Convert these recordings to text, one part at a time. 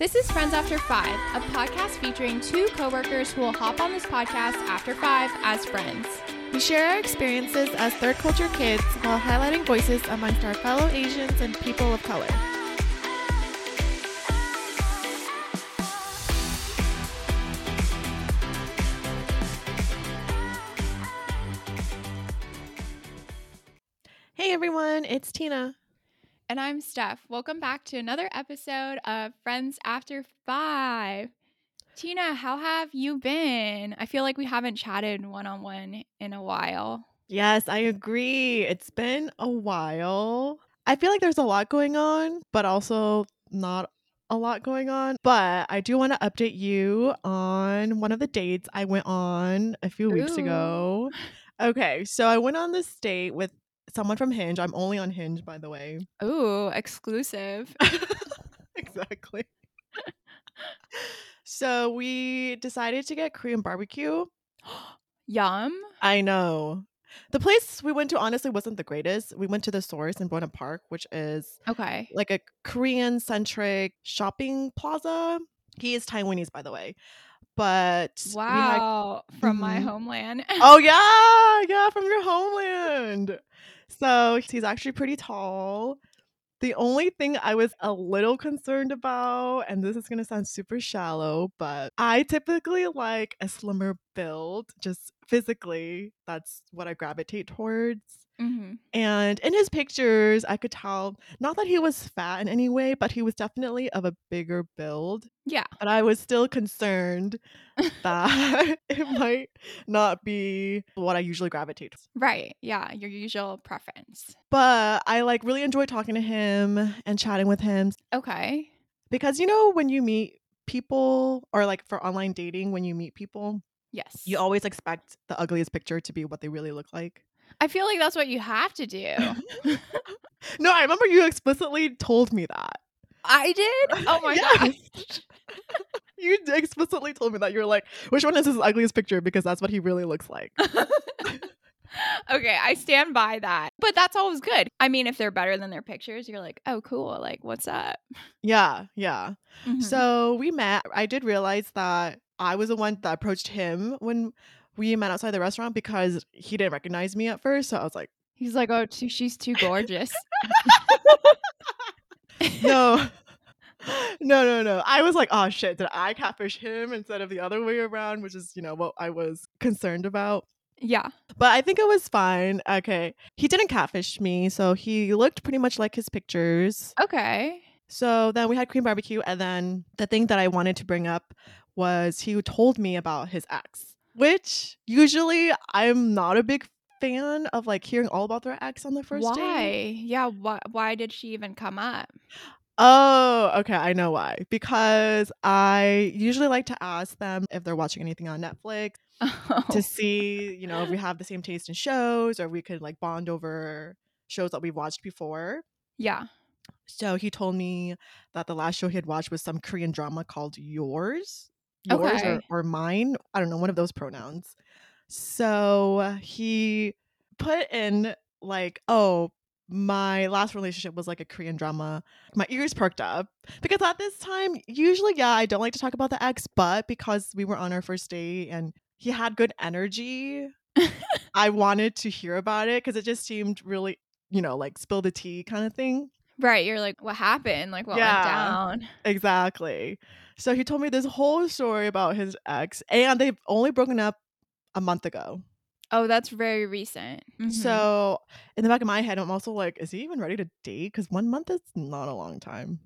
This is Friends After Five, a podcast featuring two coworkers who will hop on this podcast after five as friends. We share our experiences as third culture kids while highlighting voices amongst our fellow Asians and people of color. Hey everyone, it's Tina. And I'm Steph. Welcome back to another episode of Friends After Five. Tina, how have you been? I feel like we haven't chatted one on one in a while. Yes, I agree. It's been a while. I feel like there's a lot going on, but also not a lot going on. But I do want to update you on one of the dates I went on a few weeks Ooh. ago. Okay, so I went on this date with someone from Hinge. I'm only on Hinge, by the way. Ooh, exclusive. exactly. so we decided to get Korean barbecue. Yum. I know. The place we went to honestly wasn't the greatest. We went to the source in Buena Park, which is Okay. like a Korean centric shopping plaza. He is Taiwanese, by the way. But we had- Wow. From my Mhm. homeland. oh yeah, yeah, from your homeland. So he's actually pretty tall. The only thing I was a little concerned about, and this is gonna sound super shallow, but I typically like a slimmer build, just physically. That's what I gravitate towards. Hmm And in his pictures, I could tell not that he was fat in any way, but he was definitely of a bigger build. Yeah. But I was still concerned that it might not be what I usually gravitate. towards. Right. Yeah. Your usual preference. But I like really enjoy talking to him and chatting with him Okay. because you know when you meet people or like for online dating when you meet people, Yes. you always expect the ugliest picture to be what they really look like. I feel like that's what you have to do. no, I remember you explicitly told me that. I did? Oh my Yes. gosh. You explicitly told me that you're like, which one is his ugliest picture? Because that's what he really looks like. okay, I stand by that. But that's always good. I mean, if they're better than their pictures, you're like, oh, cool. Like, what's up? Yeah, yeah. Mhm. So we met. I did realize that I was the one that approached him when we met outside the restaurant because he didn't recognize me at first. So I was like, he's like, oh, too, she's too gorgeous. no. No, no, no. I was like, oh shit, did I catfish him instead of the other way around, which is, you know, what I was concerned about. yeah. But I think it was fine. Okay. He didn't catfish me, so he looked pretty much like his pictures. Okay. So then we had Korean barbecue, and then the thing that I wanted to bring up was he told me about his ex, which usually I'm not a big fan of like hearing all about their ex on the first why? date. Yeah. Why, why did she even come up? Oh, okay, I know why. Because I usually like to ask them if they're watching anything on Netflix Oh. to see, you know, if we have the same taste in shows or we could like bond over shows that we've watched before. yeah. So he told me that the last show he had watched was some Korean drama called Yours. Yours Okay. or, or mine. I don't know, one of those pronouns. So he put in like, oh, my last relationship was like a Korean drama. My ears perked up because at this time, usually, yeah, I don't like to talk about the ex, but because we were on our first date and he had good energy, I wanted to hear about it because it just seemed really, you know, like spill the tea kind of thing. Right. You're like, what happened? Like, what Yeah. went down? Exactly. So he told me this whole story about his ex, and they've only broken up a month ago. Oh, that's very recent. Mhm. So in the back of my head, I'm also like, is he even ready to date? Because one month is not a long time.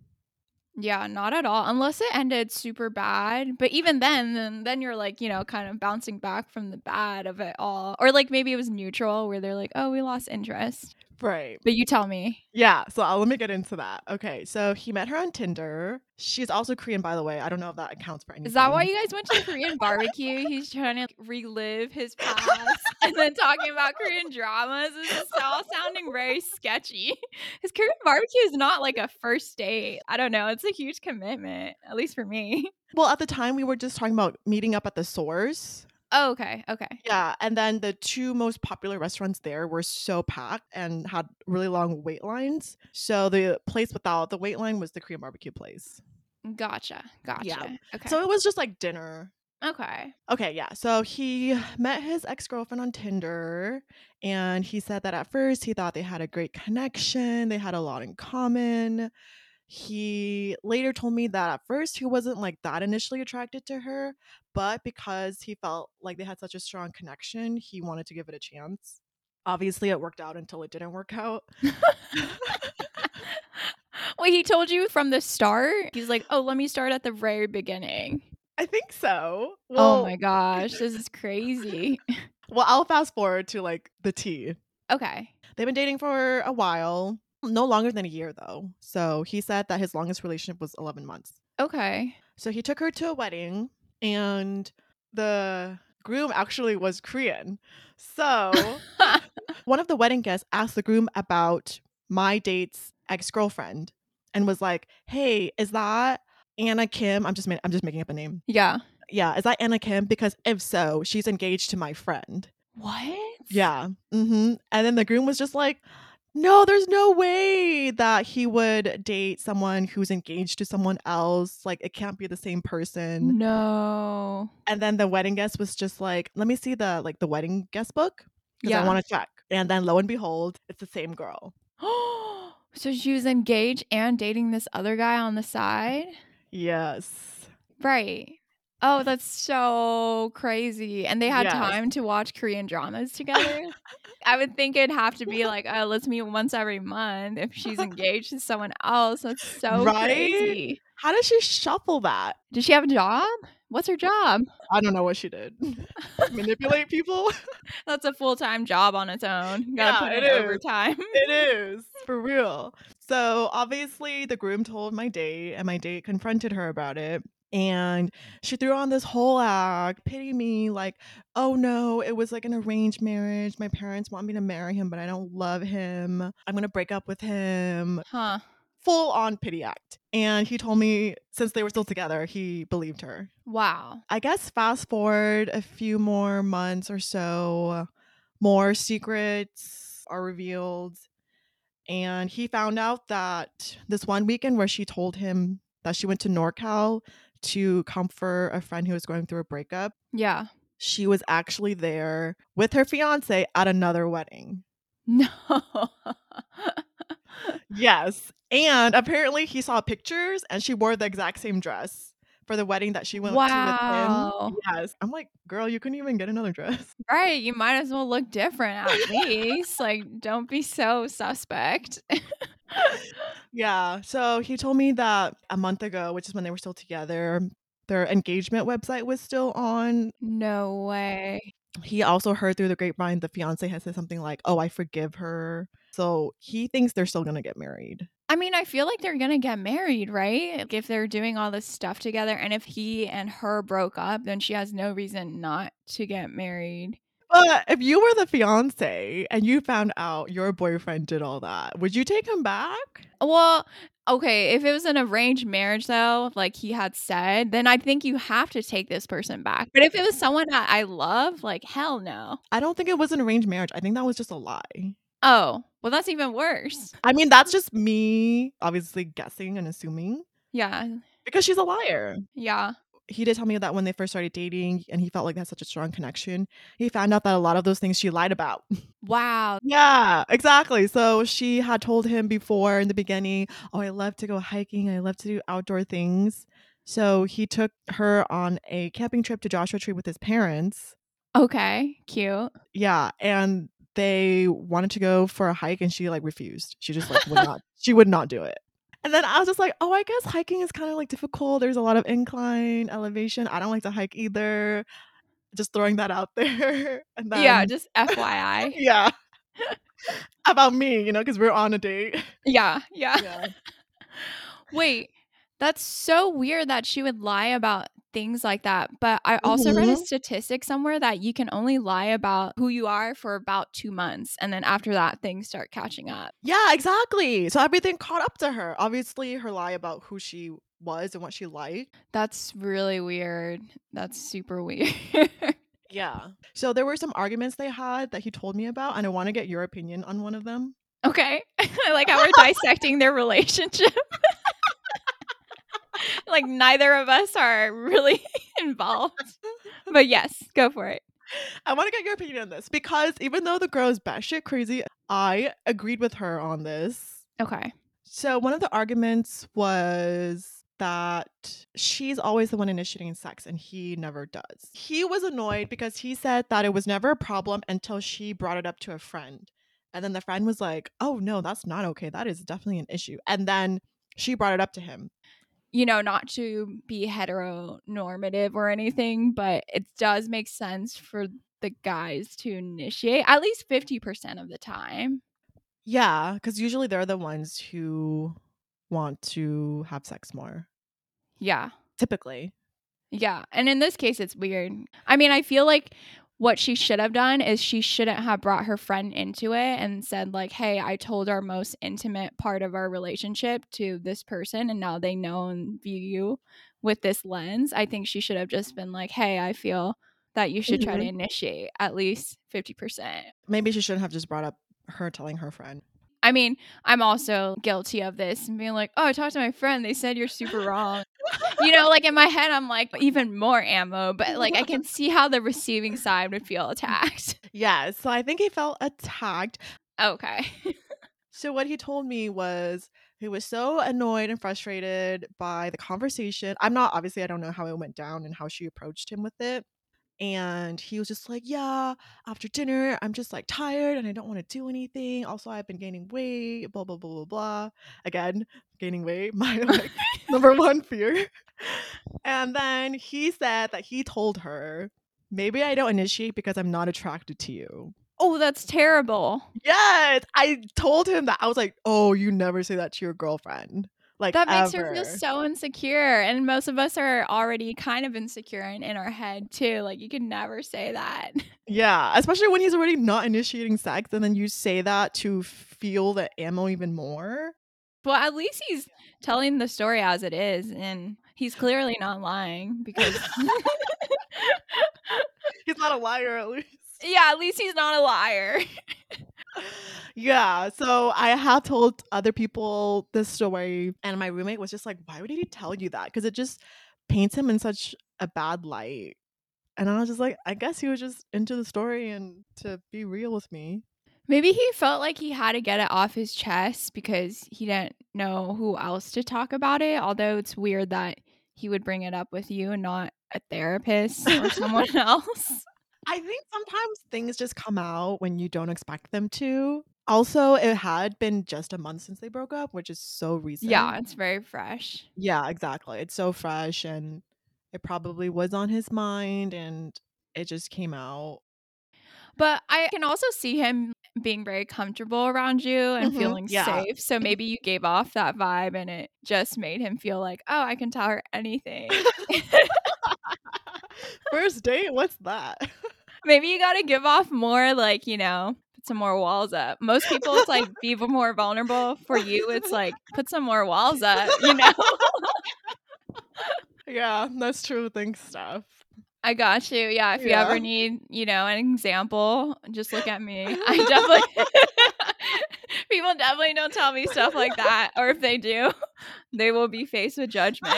Yeah, not at all. Unless it ended super bad. But even then, then then you're like, you know, kind of bouncing back from the bad of it all. Or like maybe it was neutral where they're like, oh, we lost interest. Right. But you tell me. Yeah. So uh, let me get into that. Okay. So he met her on Tinder. She's also Korean, by the way. I don't know if that accounts for anything. Is that why you guys went to the Korean barbecue? He's trying to relive his past and then talking about Korean dramas. This is all sounding very sketchy. His Korean barbecue is not like a first date. I don't know. It's a huge commitment, at least for me. Well, at the time, we were just talking about meeting up at the source. Oh, okay. Okay. Yeah, and then the two most popular restaurants there were so packed and had really long wait lines. So the place without the wait line was the Korean barbecue place. Gotcha. Gotcha. Yeah. Okay. So it was just like dinner. okay. Okay, yeah. So he met his ex girlfriend on Tinder, and he said that at first he thought they had a great connection, they had a lot in common. He later told me that at first he wasn't like that initially attracted to her, but because he felt like they had such a strong connection, he wanted to give it a chance. Obviously, it worked out until it didn't work out. Wait, he told you from the start? He's like, oh, let me start at the very beginning. I think so. oh my gosh, this is crazy. well, I'll fast forward to like the tea. Okay. They've been dating for a while, no longer than a year though. So he said that his longest relationship was 11 months. Okay. So he took her to a wedding, and the groom actually was Korean. So one of the wedding guests asked the groom about my date's ex girlfriend and was like, "Hey, is that Anna Kim? I'm just ma- I'm just making up a name. yeah. Yeah, is that Anna Kim? Because if so, she's engaged to my friend." What? Yeah. Mm-hmm. And then the groom was just like, no, there's no way that he would date someone who's engaged to someone else. Like, it can't be the same person. No. And then the wedding guest was just like, let me see the like the wedding guest book because Yeah. I want to check. And then lo and behold, it's the same girl. so she was engaged and dating this other guy on the side? Yes. Right. Oh, that's so crazy. And they had Yes. time to watch Korean dramas together. I would think it'd have to be like, oh, let's meet once every month if she's engaged to someone else. That's so Right? crazy. How does she shuffle that? Does she have a job? What's her job? I don't know what she did. Manipulate people? That's a full time job on its own. Gotta Yeah, put it is. overtime. it is for real. So obviously, the groom told my date, and my date confronted her about it. And she threw on this whole act, pity me, like, oh no, it was like an arranged marriage. My parents want me to marry him, but I don't love him. I'm gonna break up with him. Huh. Full on pity act. And he told me since they were still together, he believed her. Wow. I guess fast forward a few more months or so, more secrets are revealed. And he found out that this one weekend where she told him that she went to NorCal to comfort a friend who was going through a breakup, Yeah. she was actually there with her fiance at another wedding. No. Yes. And apparently he saw pictures and she wore the exact same dress for the wedding that she went to with him. Yes. I'm like, girl, you couldn't even get another dress. Right. You might as well look different at least. like, don't be so suspect. Yeah. So he told me that a month ago, which is when they were still together, their engagement website was still on. no way. He also heard through the grapevine the fiance has said something like, Oh, I forgive her. So he thinks they're still going to get married. I mean, I feel like they're gonna get married, right? Like, if they're doing all this stuff together, and if he and her broke up, then she has no reason not to get married. But if you were the fiance and you found out your boyfriend did all that, would you take him back? Well, okay, if it was an arranged marriage, though, like he had said, then I think you have to take this person back. But if it was someone that I love, like, hell no. I don't think it was an arranged marriage. I think that was just a lie. Oh, well, that's even worse. I mean, that's just me obviously guessing and assuming Yeah. because she's a liar. Yeah. he did tell me that when they first started dating and he felt like they had such a strong connection, he found out that a lot of those things she lied about. Wow. yeah, exactly. So she had told him before in the beginning, Oh, I love to go hiking. I love to do outdoor things. So he took her on a camping trip to Joshua Tree with his parents. Okay. Cute. Yeah. And they wanted to go for a hike and she like refused. She just like would not, she would not do it. And then I was just like, oh, I guess hiking is kind of like difficult. There's a lot of incline, elevation. I don't like to hike either. Just throwing that out there. And then, yeah. Just FYI. yeah. About me, you know, because we're on a date. yeah. Yeah. Yeah. Wait. That's so weird that she would lie about things like that. But I also read a Mhm. statistic somewhere that you can only lie about who you are for about two months. And then after that, things start catching up. Yeah, exactly. So everything caught up to her. Obviously, her lie about who she was and what she liked. That's really weird. That's super weird. Yeah. So there were some arguments they had that he told me about, and I want to get your opinion on one of them. okay. I like how we're dissecting their relationship. like neither of us are really involved. But yes, go for it. I want to get your opinion on this because even though the girl is batshit crazy, I agreed with her on this. Okay. So one of the arguments was that she's always the one initiating sex and he never does. He was annoyed because he said that it was never a problem until she brought it up to a friend. And then the friend was like, "Oh no, that's not okay. That is definitely an issue." And then she brought it up to him. You know, not to be heteronormative or anything, but it does make sense for the guys to initiate at least 50% of the time. Yeah, cuz usually they're the ones who want to have sex more. Yeah. Typically. Yeah. And in this case, it's weird. I mean, I feel like what she should have done is she shouldn't have brought her friend into it and said, like, hey, I told our most intimate part of our relationship to this person, and now they know and view you with this lens. I think she should have just been like, hey, I feel that you should try to Mhm. initiate at least 50%. Maybe she shouldn't have just brought up her telling her friend. I mean, I'm also guilty of this and being like, oh, I talked to my friend. They said you're super wrong. you know, like in my head, I'm like, even more ammo, but like I can see how the receiving side would feel attacked. Yeah, so I think he felt attacked. okay. So what he told me was he was so annoyed and frustrated by the conversation. I'm not obviously I don't know how it went down and how she approached him with it. And he was just like, Yeah, after dinner, I'm just like tired and I don't want to do anything. Also, I've been gaining weight, blah, blah, blah, blah, blah. Again, gaining weight, my like number one fear. And then he said that he told her, Maybe I don't initiate because I'm not attracted to you. Oh, that's terrible. Yes, I told him that. I was like, "Oh, you never say that to your girlfriend." Like That makes her feel so insecure. And most of us are already kind of insecure in, in our head, too. Like, you can never say that. Yeah, especially when he's already not initiating sex, and then you say that to feel the ammo even more. Well, at least he's telling the story as it is. And he's clearly not lying because, He's not a liar, at least. yeah, at least he's not a liar. Yeah, so I have told other people this story, and my roommate was just like, "Why would he tell you that?" Because it just paints him in such a bad light. And I was just like, I guess he was just into the story and to be real with me. Maybe he felt like he had to get it off his chest because he didn't know who else to talk about it. Although it's weird that he would bring it up with you and not a therapist or someone else. I think sometimes things just come out when you don't expect them to. Also, it had been just a month since they broke up, which is so recent. Yeah, it's very fresh. Yeah, exactly. It's so fresh and it probably was on his mind and it just came out. But I can also see him being very comfortable around you and Mhm, feeling yeah. safe. So maybe you gave off that vibe and it just made him feel like, oh, I can tell her anything. First date? What's that? Maybe you got to give off more, like, you know, put some more walls up. Most people, it's like be more vulnerable. For you, it's like put some more walls up, you know? yeah, that's true. Thanks, Steph. I got you. Yeah. If you Yeah. ever need, you know, an example, just look at me. I definitely, people definitely don't tell me stuff like that. Or if they do, they will be faced with judgment.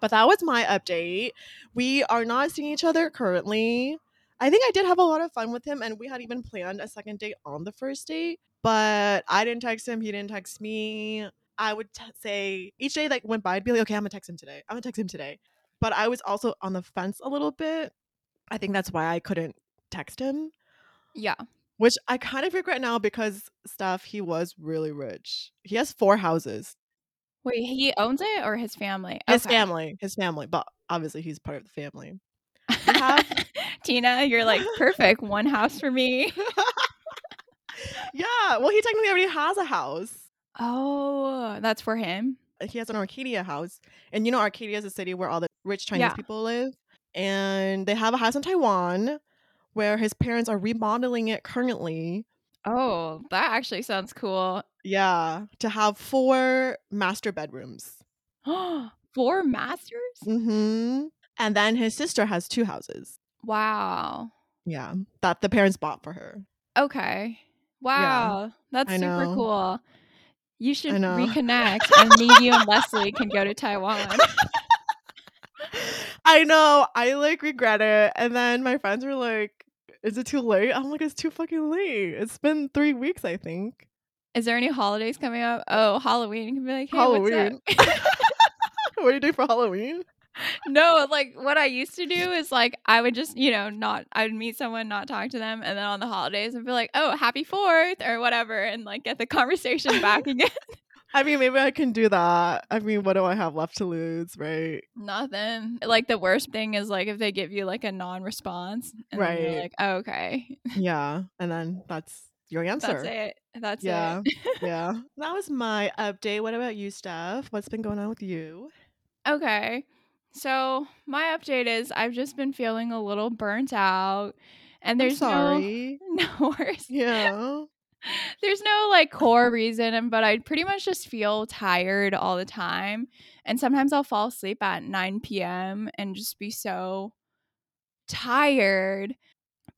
But that was my update. We are not seeing each other currently. I think I did have a lot of fun with him, and we had even planned a second date on the first date. But I didn't text him. He didn't text me. I would t- say each day that went by, I'd be like, okay, I'm gonna text him today. I'm gonna text him today. But I was also on the fence a little bit. I think that's why I couldn't text him, yeah. which I kind of regret now because Steph he was really rich. He has four houses. Wait, he owns it or his family? His Okay. family, his family, but obviously he's part of the family. have- Tina, you're like, perfect. One house for me. yeah, well, he technically already has a house. Oh, that's for him. Uh, he has an Arcadia house, and you know Arcadia is a city where all the rich Chinese Yeah. people live, and they have a house in Taiwan where his parents are remodeling it currently. Oh, that actually sounds cool. Yeah, to have four master bedrooms. Four masters? Mm-hmm. And then his sister has two houses. Wow. Yeah, that the parents bought for her. Okay. Wow. That's I super know. cool. You should reconnect, and me, you, and Leslie can go to Taiwan. I know. I like regret it. And then my friends were like, Is it too late? I'm like, It's too fucking late. It's been three weeks, I think. Is there any holidays coming up? Oh, Halloween. You can be like, hey, Halloween. what's up? what do you do for Halloween? no, like what I used to do is like I would just, you know, not I would meet someone, not talk to them, and then on the holidays I'd be like, oh, happy fourth or whatever, and like get the conversation back again. I mean, maybe I can do that. I mean, what do I have left to lose, right? Nothing. Like the worst thing is like if they give you like a non-response, and then you're Right. like, oh, okay, Yeah. And then that's your answer. that's it. That's Yeah. it. yeah. That was my update. What about you, Steph? What's been going on with you? Okay. So my update is I've just been feeling a little burnt out, and there's no no worries. Yeah. There's no like core reason, but I pretty much just feel tired all the time. And sometimes I'll fall asleep at 9 p.m. and just be so tired.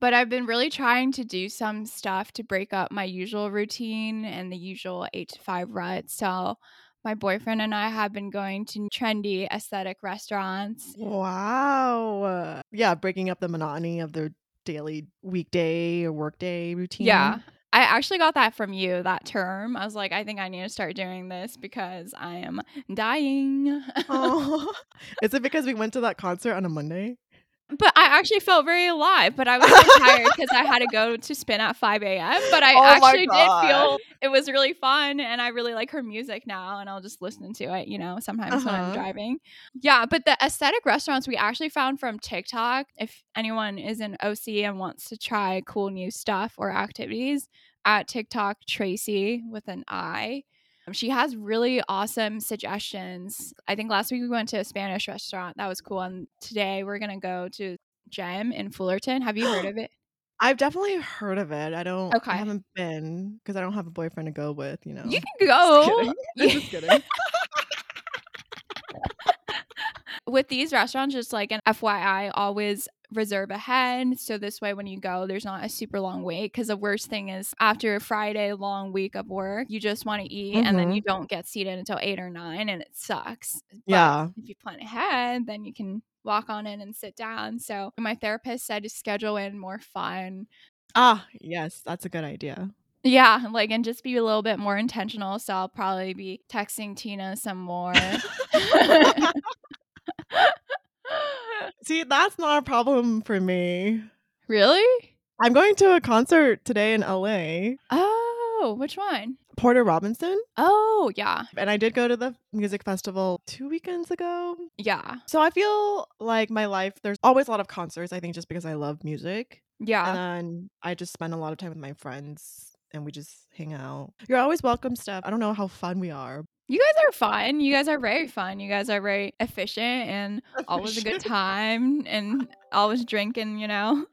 But I've been really trying to do some stuff to break up my usual routine and the usual eight to five rut. So my boyfriend and I have been going to trendy aesthetic restaurants. Wow. Yeah, breaking up the monotony of their daily weekday or workday routine. Yeah. I actually got that from you, that term. I was like, I think I need to start doing this because I am dying. Oh, is it because we went to that concert on a Monday? But I actually felt very alive. But I was so tired because I had to go to spin at 5 a.m. But I Oh actually did feel it was really fun. And I really like her music now. And I'll just listen to it, you know, sometimes when I'm Uh-huh. driving. Yeah. But the aesthetic restaurants we actually found from TikTok, if anyone is in OC and wants to try cool new stuff or activities, at TikTok Tracy with an I. Um, She has really awesome suggestions. I think last week we went to a Spanish restaurant. That was cool. And today we're going to go to Gem in Fullerton. Have you heard of it? I've definitely heard of it. I don't. Okay. I haven't been because I don't have a boyfriend to go with. You know. You can go. kidding. I'm just kidding. With these restaurants, just like an FYI, always reserve ahead. So this way, when you go, there's not a super long wait. Because the worst thing is after a Friday long week of work, you just want to eat and then Mhm. you don't get seated until eight or nine and it sucks. But Yeah. if you plan ahead, then you can walk on in and sit down. So my therapist said to schedule in more fun. Ah, yes, that's a good idea. Yeah, like and just be a little bit more intentional. So I'll probably be texting Tina some more. See, that's not a problem for me. really? I'm going to a concert today in LA. Oh, which one? Porter Robinson. Oh, yeah. And I did go to the music festival two weekends ago. Yeah. So I feel like my life, there's always a lot of concerts, I think, just because I love music. Yeah. And I just spend a lot of time with my friends and we just hang out. You're always welcome, Steph. I don't know how fun we are. You guys are fun. You guys are very fun. You guys are very efficient and always a good time and always drinking, you know,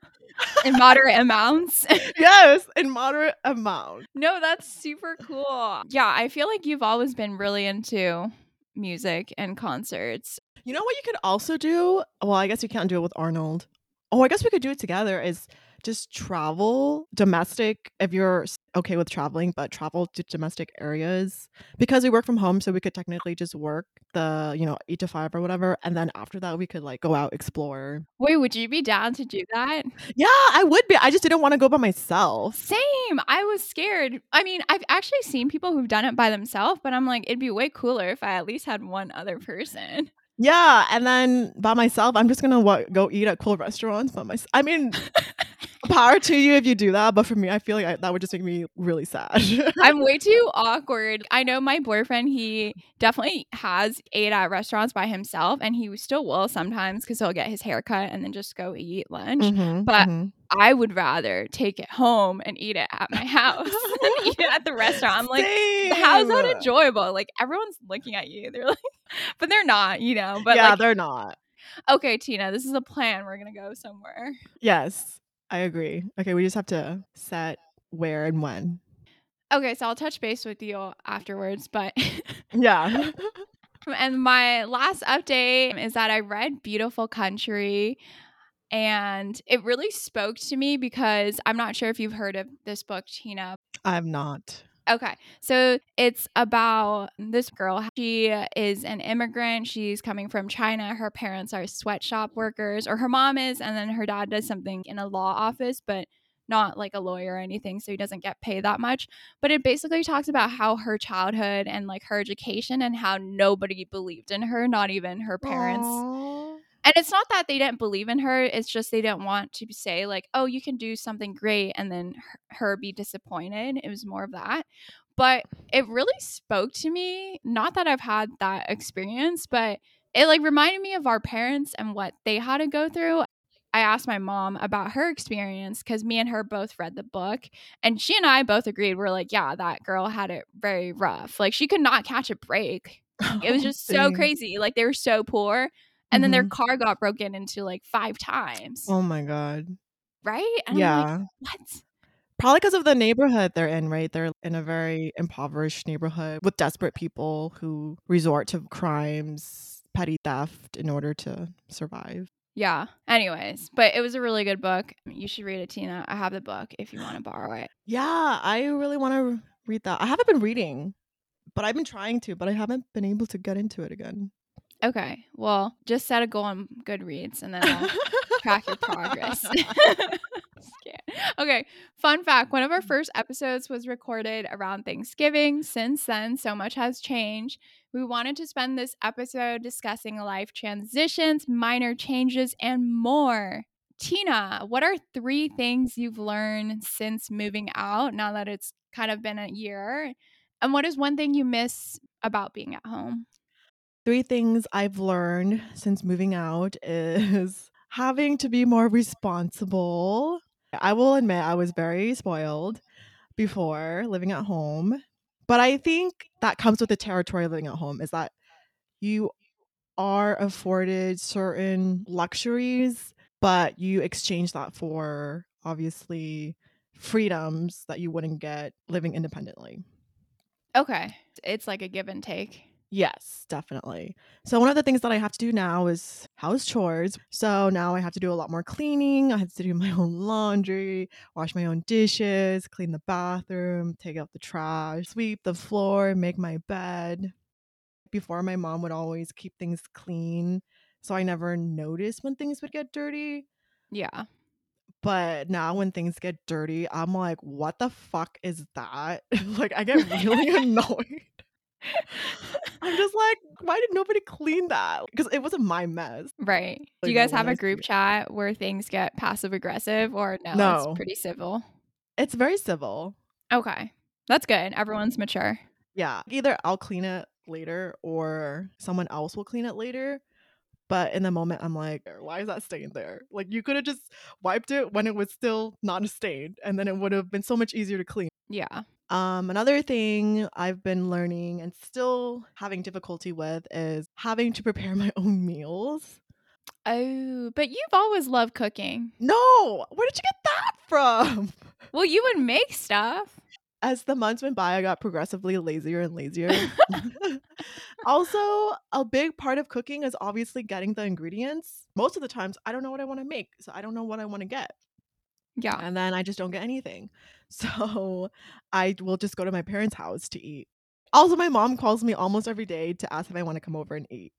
in moderate amounts. yes, in moderate amount. no, that's super cool. Yeah, I feel like you've always been really into music and concerts. You know what you could also do? Well, I guess you can't do it with Arnold. Oh, I guess we could do it together is just travel domestic if you're okay with traveling, but travel to domestic areas because we work from home, so we could technically just work the, you know, 8 to 5 or whatever, and then after that we could like go out explore. Wait, would you be down to do that? Yeah, I would be. I just didn't want to go by myself. Same. I was scared. I mean, I've actually seen people who've done it by themselves, but I'm like, it'd be way cooler if I at least had one other person. Yeah, and then by myself, I'm just gonna what, go eat at cool restaurants by myself. I mean, power to you if you do that, but for me, I feel like I, that would just make me really sad. I'm way too awkward. I know my boyfriend, he definitely has ate at restaurants by himself and he still will sometimes because he'll get his hair cut and then just go eat lunch. Mhm, But mhm. I would rather take it home and eat it at my house than eat it at the restaurant. I'm like, how's that enjoyable? Like everyone's looking at you. They're like, but they're not, you know. But yeah, like, they're not. okay, Tina, this is a plan. We're gonna go somewhere. Yes, I agree. Okay, we just have to set where and when. Okay, so I'll touch base with you afterwards. But Yeah. and my last update is that I read Beautiful Country. And it really spoke to me because I'm not sure if you've heard of this book, Tina. I'm not. Okay. So it's about this girl. She is an immigrant. She's coming from China. Her parents are sweatshop workers, or her mom is, and then her dad does something in a law office, but not like a lawyer or anything. So he doesn't get paid that much. But it basically talks about how her childhood and like her education and how nobody believed in her, not even her parents. Aww. And it's not that they didn't believe in her, it's just they didn't want to say, like, oh, you can do something great and then her, be disappointed. It was more of that. But it really spoke to me. Not that I've had that experience, but it like reminded me of our parents and what they had to go through. I asked my mom about her experience because me and her both read the book, and she and I both agreed. We're like, yeah, that girl had it very rough. Like, she could not catch a break. It was oh, just so crazy. Like, they were so poor and then their Mhm. car got broken into like five times, Oh my god. right? And I'm Yeah. like, what? Probably because of the neighborhood they're in, right? They're in a very impoverished neighborhood with desperate people who resort to crimes, petty theft in order to survive. Yeah. Anyways, but it was a really good book. You should read it, Tina. I have the book if you want to borrow it. Yeah, I really want to read that. I haven't been reading, but I've been trying to, but I haven't been able to get into it again. Okay. Well, just set a goal on Goodreads and then I'll track your progress. Okay. Fun fact one of our first episodes was recorded around Thanksgiving. Since then, so much has changed. We wanted to spend this episode discussing life transitions, minor changes, and more. Tina, what are three things you've learned since moving out now that it's kind of been a year? And what is one thing you miss about being at home? Three things I've learned since moving out is having to be more responsible. I will admit I was very spoiled before living at home, but I think that comes with the territory of living at home is that you are afforded certain luxuries, but you exchange that for obviously freedoms that you wouldn't get living independently. Okay. It's like a give and take. Yes, definitely. So one of the things that I have to do now is house chores. So now I have to do a lot more cleaning. I have to do my own laundry, wash my own dishes, clean the bathroom, take out the trash, sweep the floor, make my bed. Before my mom would always keep things clean, so I never noticed when things would get dirty. Yeah. But now when things get dirty, I'm like, what the fuck is that? like I get really annoyed. I'm just like, why did nobody clean that? Because it wasn't my mess. Right. Do you guys have a group chat where things get passive aggressive or no, No. it's pretty civil? It's very civil. Okay. That's good. Everyone's mature. Yeah. Either I'll clean it later or someone else will clean it later. But in the moment, I'm like, why is that stain there? Like, you could have just wiped it when it was still not a stain, and then it would have been so much easier to clean. Yeah. Um, another thing I've been learning and still having difficulty with is having to prepare my own meals. Oh, but you've always loved cooking. No, where did you get that from? Well, you would make stuff. As the months went by, I got progressively lazier and lazier. also, a big part of cooking is obviously getting the ingredients. Most of the times, I don't know what I want to make, so I don't know what I want to get. Yeah. And then I just don't get anything. So I will just go to my parents' house to eat. Also, my mom calls me almost every day to ask if I want to come over and eat.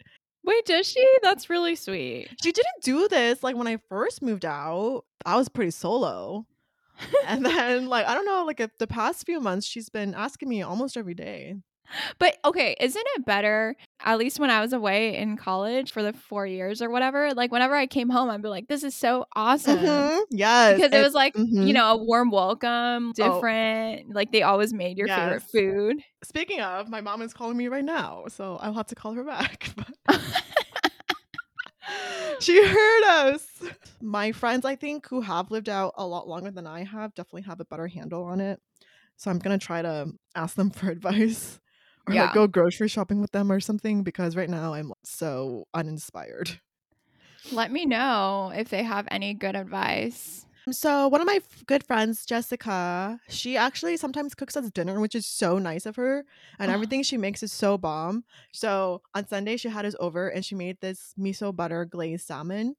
Wait, does she? That's really sweet. She didn't do this like when I first moved out. I was pretty solo. and then like I don't know, like the past few months she's been asking me almost every day. But okay, isn't it better? At least when I was away in college for the four years or whatever, like whenever I came home, I'd be like, this is so awesome. Mhm, Yes. Because it and- was like, you mhm. know, a warm welcome, Oh. different. Like they always made your favorite food. Speaking of, my mom is calling me right now, so I'll have to call her back. She heard us. My friends, I think, who have lived out a lot longer than I have, definitely have a better handle on it. So I'm gonna try to ask them for advice or Yeah. like go grocery shopping with them or something because right now I'm so uninspired. Let me know if they have any good advice. Um, so one of my f- good friends, Jessica, she actually sometimes cooks us dinner, which is so nice of her. And Oh. everything she makes is so bomb. So on Sunday she had us over and she made this miso butter glazed salmon.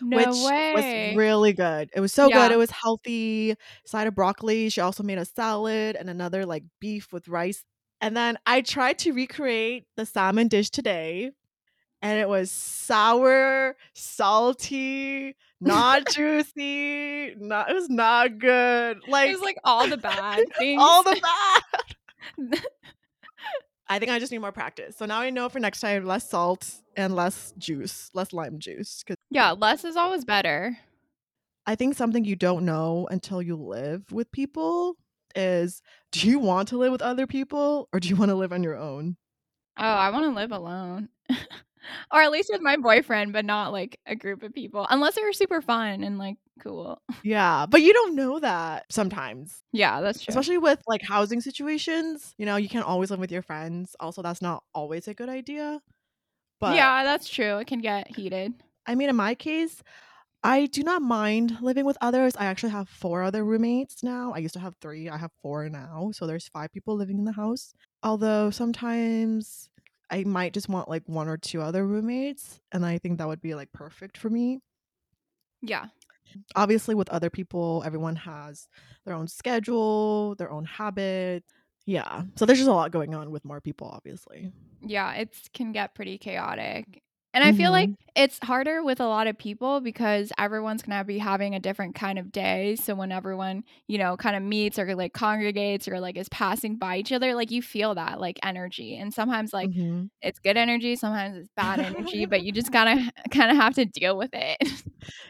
No which way. was really good. It was so Yeah. good. It was healthy. Side of broccoli. She also made a salad and another like beef with rice. And then I tried to recreate the salmon dish today, and it was sour, salty, not juicy. Not it was not good. Like it was like all the bad things. all the bad. I think I just need more practice. So now I know for next time less salt and less juice, less lime juice. Because yeah, less is always better. I think something you don't know until you live with people is do you want to live with other people or do you want to live on your own? Oh, I want to live alone. or at least with my boyfriend, but not like a group of people. Unless they're super fun and like cool. Yeah, but you don't know that sometimes. Yeah, that's true. Especially with like housing situations, you know, you can't always live with your friends. Also, that's not always a good idea. But yeah, that's true. It can get heated. I mean, in my case, I do not mind living with others. I actually have four other roommates now. I used to have three. I have four now. So there's five people living in the house. Although sometimes I might just want like one or two other roommates. And I think that would be like perfect for me. Yeah. Obviously, with other people, everyone has their own schedule, their own habits. Yeah. So there's just a lot going on with more people, obviously. Yeah, it can get pretty chaotic. And I feel like it's harder with a lot of people because everyone's going to be having a different kind of day. So when everyone, you know, kind of meets or like congregates or like is passing by each other, like you feel that like energy. And sometimes like Mhm. it's good energy, sometimes it's bad energy, but you just gotta kind of have to deal with it.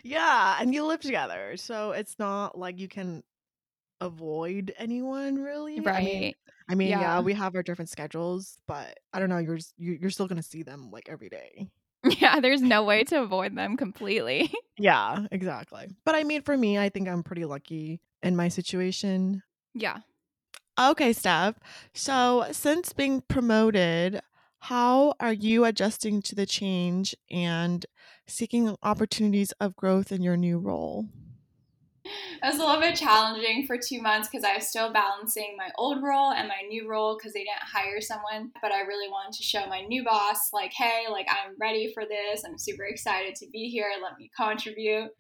Yeah, and you live together, so it's not like you can avoid anyone really. I mean, right. I mean, yeah, Yeah. we have our different schedules, but I don't know. You're you're still gonna see them like every day. Yeah, there's no way to avoid them completely. Yeah, exactly. But I mean, for me, I think I'm pretty lucky in my situation. yeah. Okay, Steph. So since being promoted, how are you adjusting to the change and seeking opportunities of growth in your new role? It was a little bit challenging for two months because I was still balancing my old role and my new role because they didn't hire someone. But I really wanted to show my new boss, like, hey, like I'm ready for this. I'm super excited to be here. Let me contribute.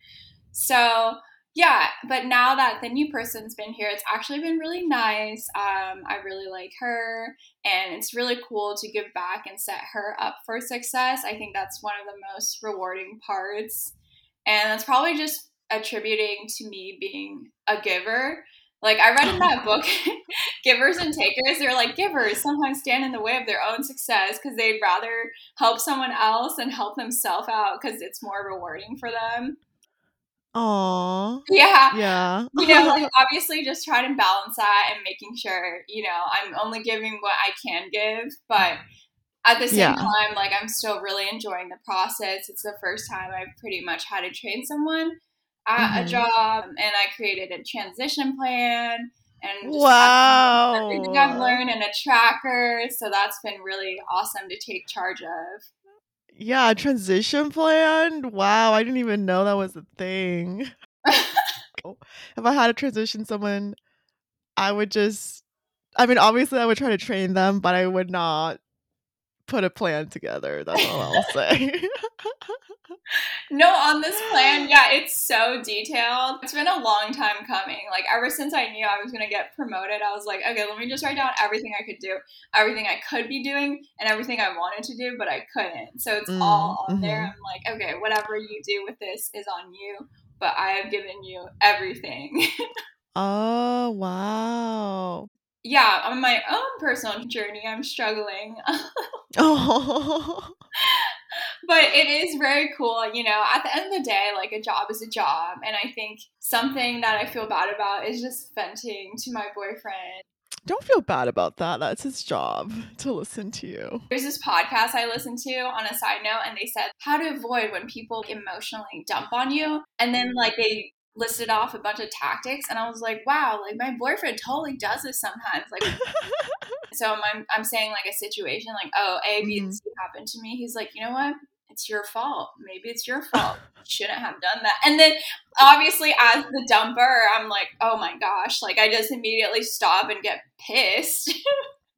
So yeah, but now that the new person's been here, it's actually been really nice. Um, I really like her, and it's really cool to give back and set her up for success. I think that's one of the most rewarding parts, and that's probably just attributing to me being a giver. Like I read in that book, Givers and Takers, they're like givers sometimes stand in the way of their own success because they'd rather help someone else and help themselves out because it's more rewarding for them. Aw. Yeah. Yeah. You know, like obviously just trying to balance that and making sure, you know, I'm only giving what I can give, but at the same Yeah. time, like I'm still really enjoying the process. It's the first time I've pretty much had to train someone at Mhm. a job, and I created a transition plan and Wow. everything I've learned and a tracker. So that's been really awesome to take charge of. Yeah, transition plan. Wow, I didn't even know that was a thing. If I had to transition someone, I would just I mean, obviously I would try to train them, but I would not put a plan together. That's all I'll say. No, on this plan, yeah, it's so detailed. It's been a long time coming. Like ever since I knew I was gonna get promoted, I was like, okay, let me just write down everything I could do, everything I could be doing, and everything I wanted to do, but I couldn't. So it's Mm, all on there. mhm. I'm like, okay, whatever you do with this is on you, but I have given you everything. oh, wow. yeah, on my own personal journey, I'm struggling. Oh. But it is very cool you know at the end of the day like a job is a job and i think something that i feel bad about is just venting to my boyfriend Don't feel bad about that. That's his job to listen to you. there's this podcast i listened to on a side note and they said how to avoid when people emotionally dump on you and then like they listed off a bunch of tactics and i was like wow like my boyfriend totally does this sometimes. Like so I'm, I'm saying like a situation like oh a b and Mhm. c happened to me. He's like you know what? It's your fault. Maybe it's your fault. You shouldn't have done that. And then obviously as the dumper i'm like oh my gosh. Like i just immediately stop and get pissed.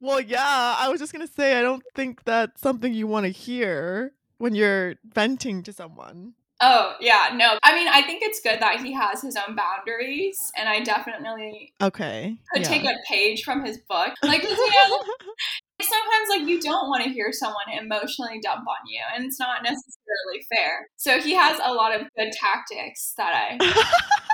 Well, yeah, I was just going to say, I don't think that's something you want to hear when you're venting to someone. Oh, yeah, no. I mean, I think it's good that he has his own boundaries, and I definitely Okay. could yeah. take a page from his book. Like, you know, sometimes like you don't want to hear someone emotionally dump on you, and it's not necessarily fair. So he has a lot of good tactics that I.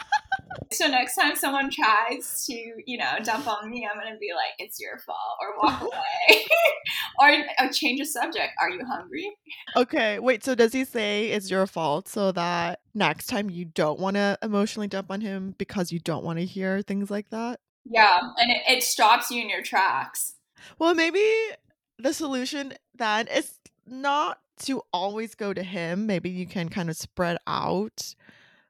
So next time someone tries to, you know, dump on me, I'm gonna be like, "It's your fault," or walk away, or, or change the subject. Are you hungry? okay. Wait. So does he say it's your fault so that next time you don't want to emotionally dump on him because you don't want to hear things like that? Yeah, and it, it stops you in your tracks. Well, maybe the solution then is not to always go to him. Maybe you can kind of spread out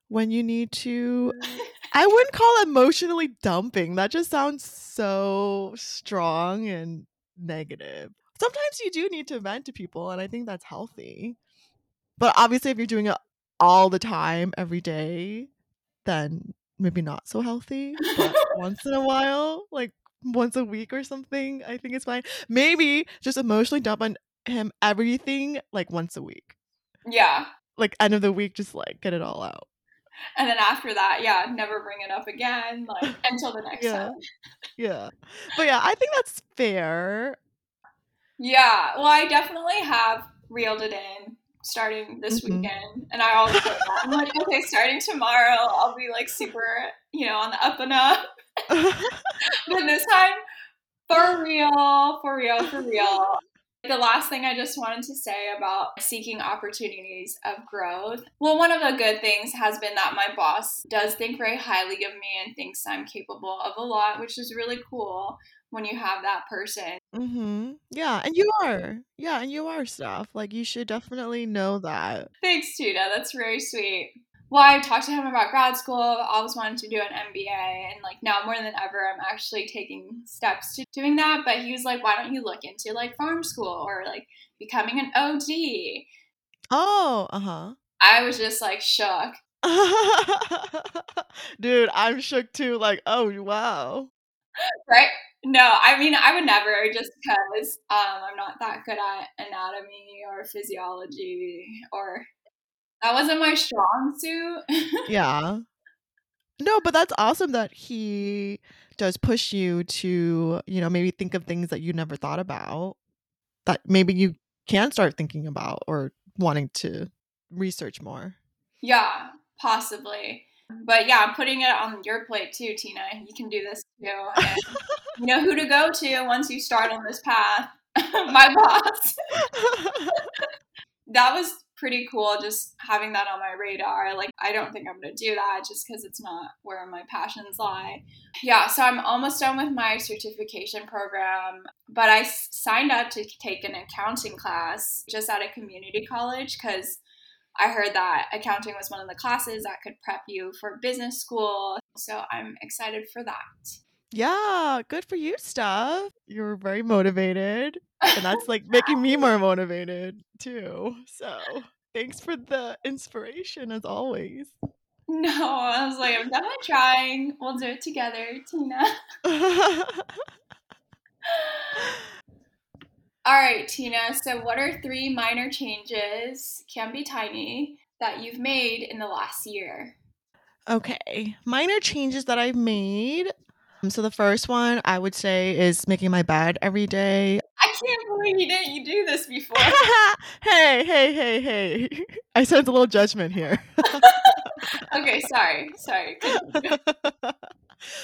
when you need to. I wouldn't call emotionally dumping. That just sounds so strong and negative. Sometimes you do need to vent to people, and I think that's healthy. But obviously, if you're doing it all the time, every day, then maybe not so healthy. But once in a while, like once a week or something, I think it's fine. Maybe just emotionally dump on him everything like once a week. Yeah, Like end of the week, just like get it all out. And then after that, yeah, never bring it up again, like until the next Yeah. time. Yeah. But yeah, I think that's fair. Yeah, well, I definitely have reeled it in starting this Mhm. weekend, and I always. I'm like, okay, starting tomorrow, I'll be like super, you know, on the up and up. But this time, for real, for real, for real. The last thing I just wanted to say about seeking opportunities of growth. Well, one of the good things has been that my boss does think very highly of me and thinks I'm capable of a lot, which is really cool when you have that person. hmm Yeah, and you are. Yeah, and you are Steph. Like you should definitely know that. Thanks, Tina. That's very sweet. Well, I talked to him about grad school. I always wanted to do an MBA, and like now more than ever, I'm actually taking steps to doing that. But he was like, "Why don't you look into like pharm school or like becoming an OD?" Oh, uh huh. I was just like shook. Dude, I'm shook too. Like, oh wow. Right? No, I mean I would never just because um, I'm not that good at anatomy or physiology or that wasn't my strong suit. Yeah. No, but that's awesome that he does push you to, you know, maybe think of things that you never thought about that maybe you can start thinking about or wanting to research more. Yeah, possibly. But yeah, I'm putting it on your plate too, Tina. You can do this too. And you know who to go to once you start on this path. My boss. That was pretty cool just having that on my radar. Like, I don't think I'm going to do that just because it's not where my passions lie. Yeah, so I'm almost done with my certification program, but I signed up to take an accounting class just at a community college because I heard that accounting was one of the classes that could prep you for business school. So I'm excited for that. yeah, good for you, Steph. You're very motivated. And that's like making me more motivated too. So thanks for the inspiration as always. No, I was like, I'm definitely trying. We'll do it together, Tina. All right, Tina. So, what are three minor changes, can be tiny, that you've made in the last year? Okay, minor changes that I've made. Um, So the first one I would say is making my bed every day. I can't believe you didn't you do this before. hey, hey, hey, hey. I sense a little judgment here. okay, sorry, sorry.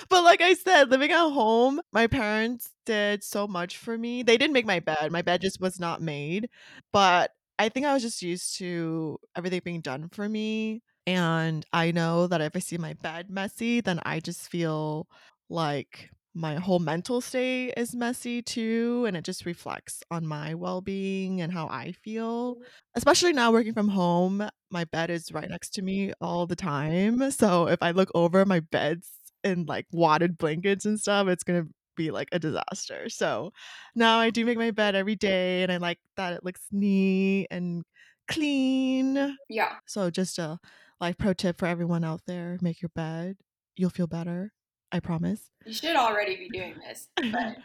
But like I said, living at home, my parents did so much for me. They didn't make my bed. My bed just was not made. But I think I was just used to everything being done for me. And I know that if I see my bed messy, then I just feel like my whole mental state is messy too. And it just reflects on my well being and how I feel. Mm-hmm. Especially now working from home, my bed is right next to me all the time. So if I look over my bed's in like wadded blankets and stuff, it's gonna be like a disaster. So now I do make my bed every day and I like that it looks neat and clean. Yeah, So just a life pro tip for everyone out there, make your bed. You'll feel better. I promise. you should already be doing this, but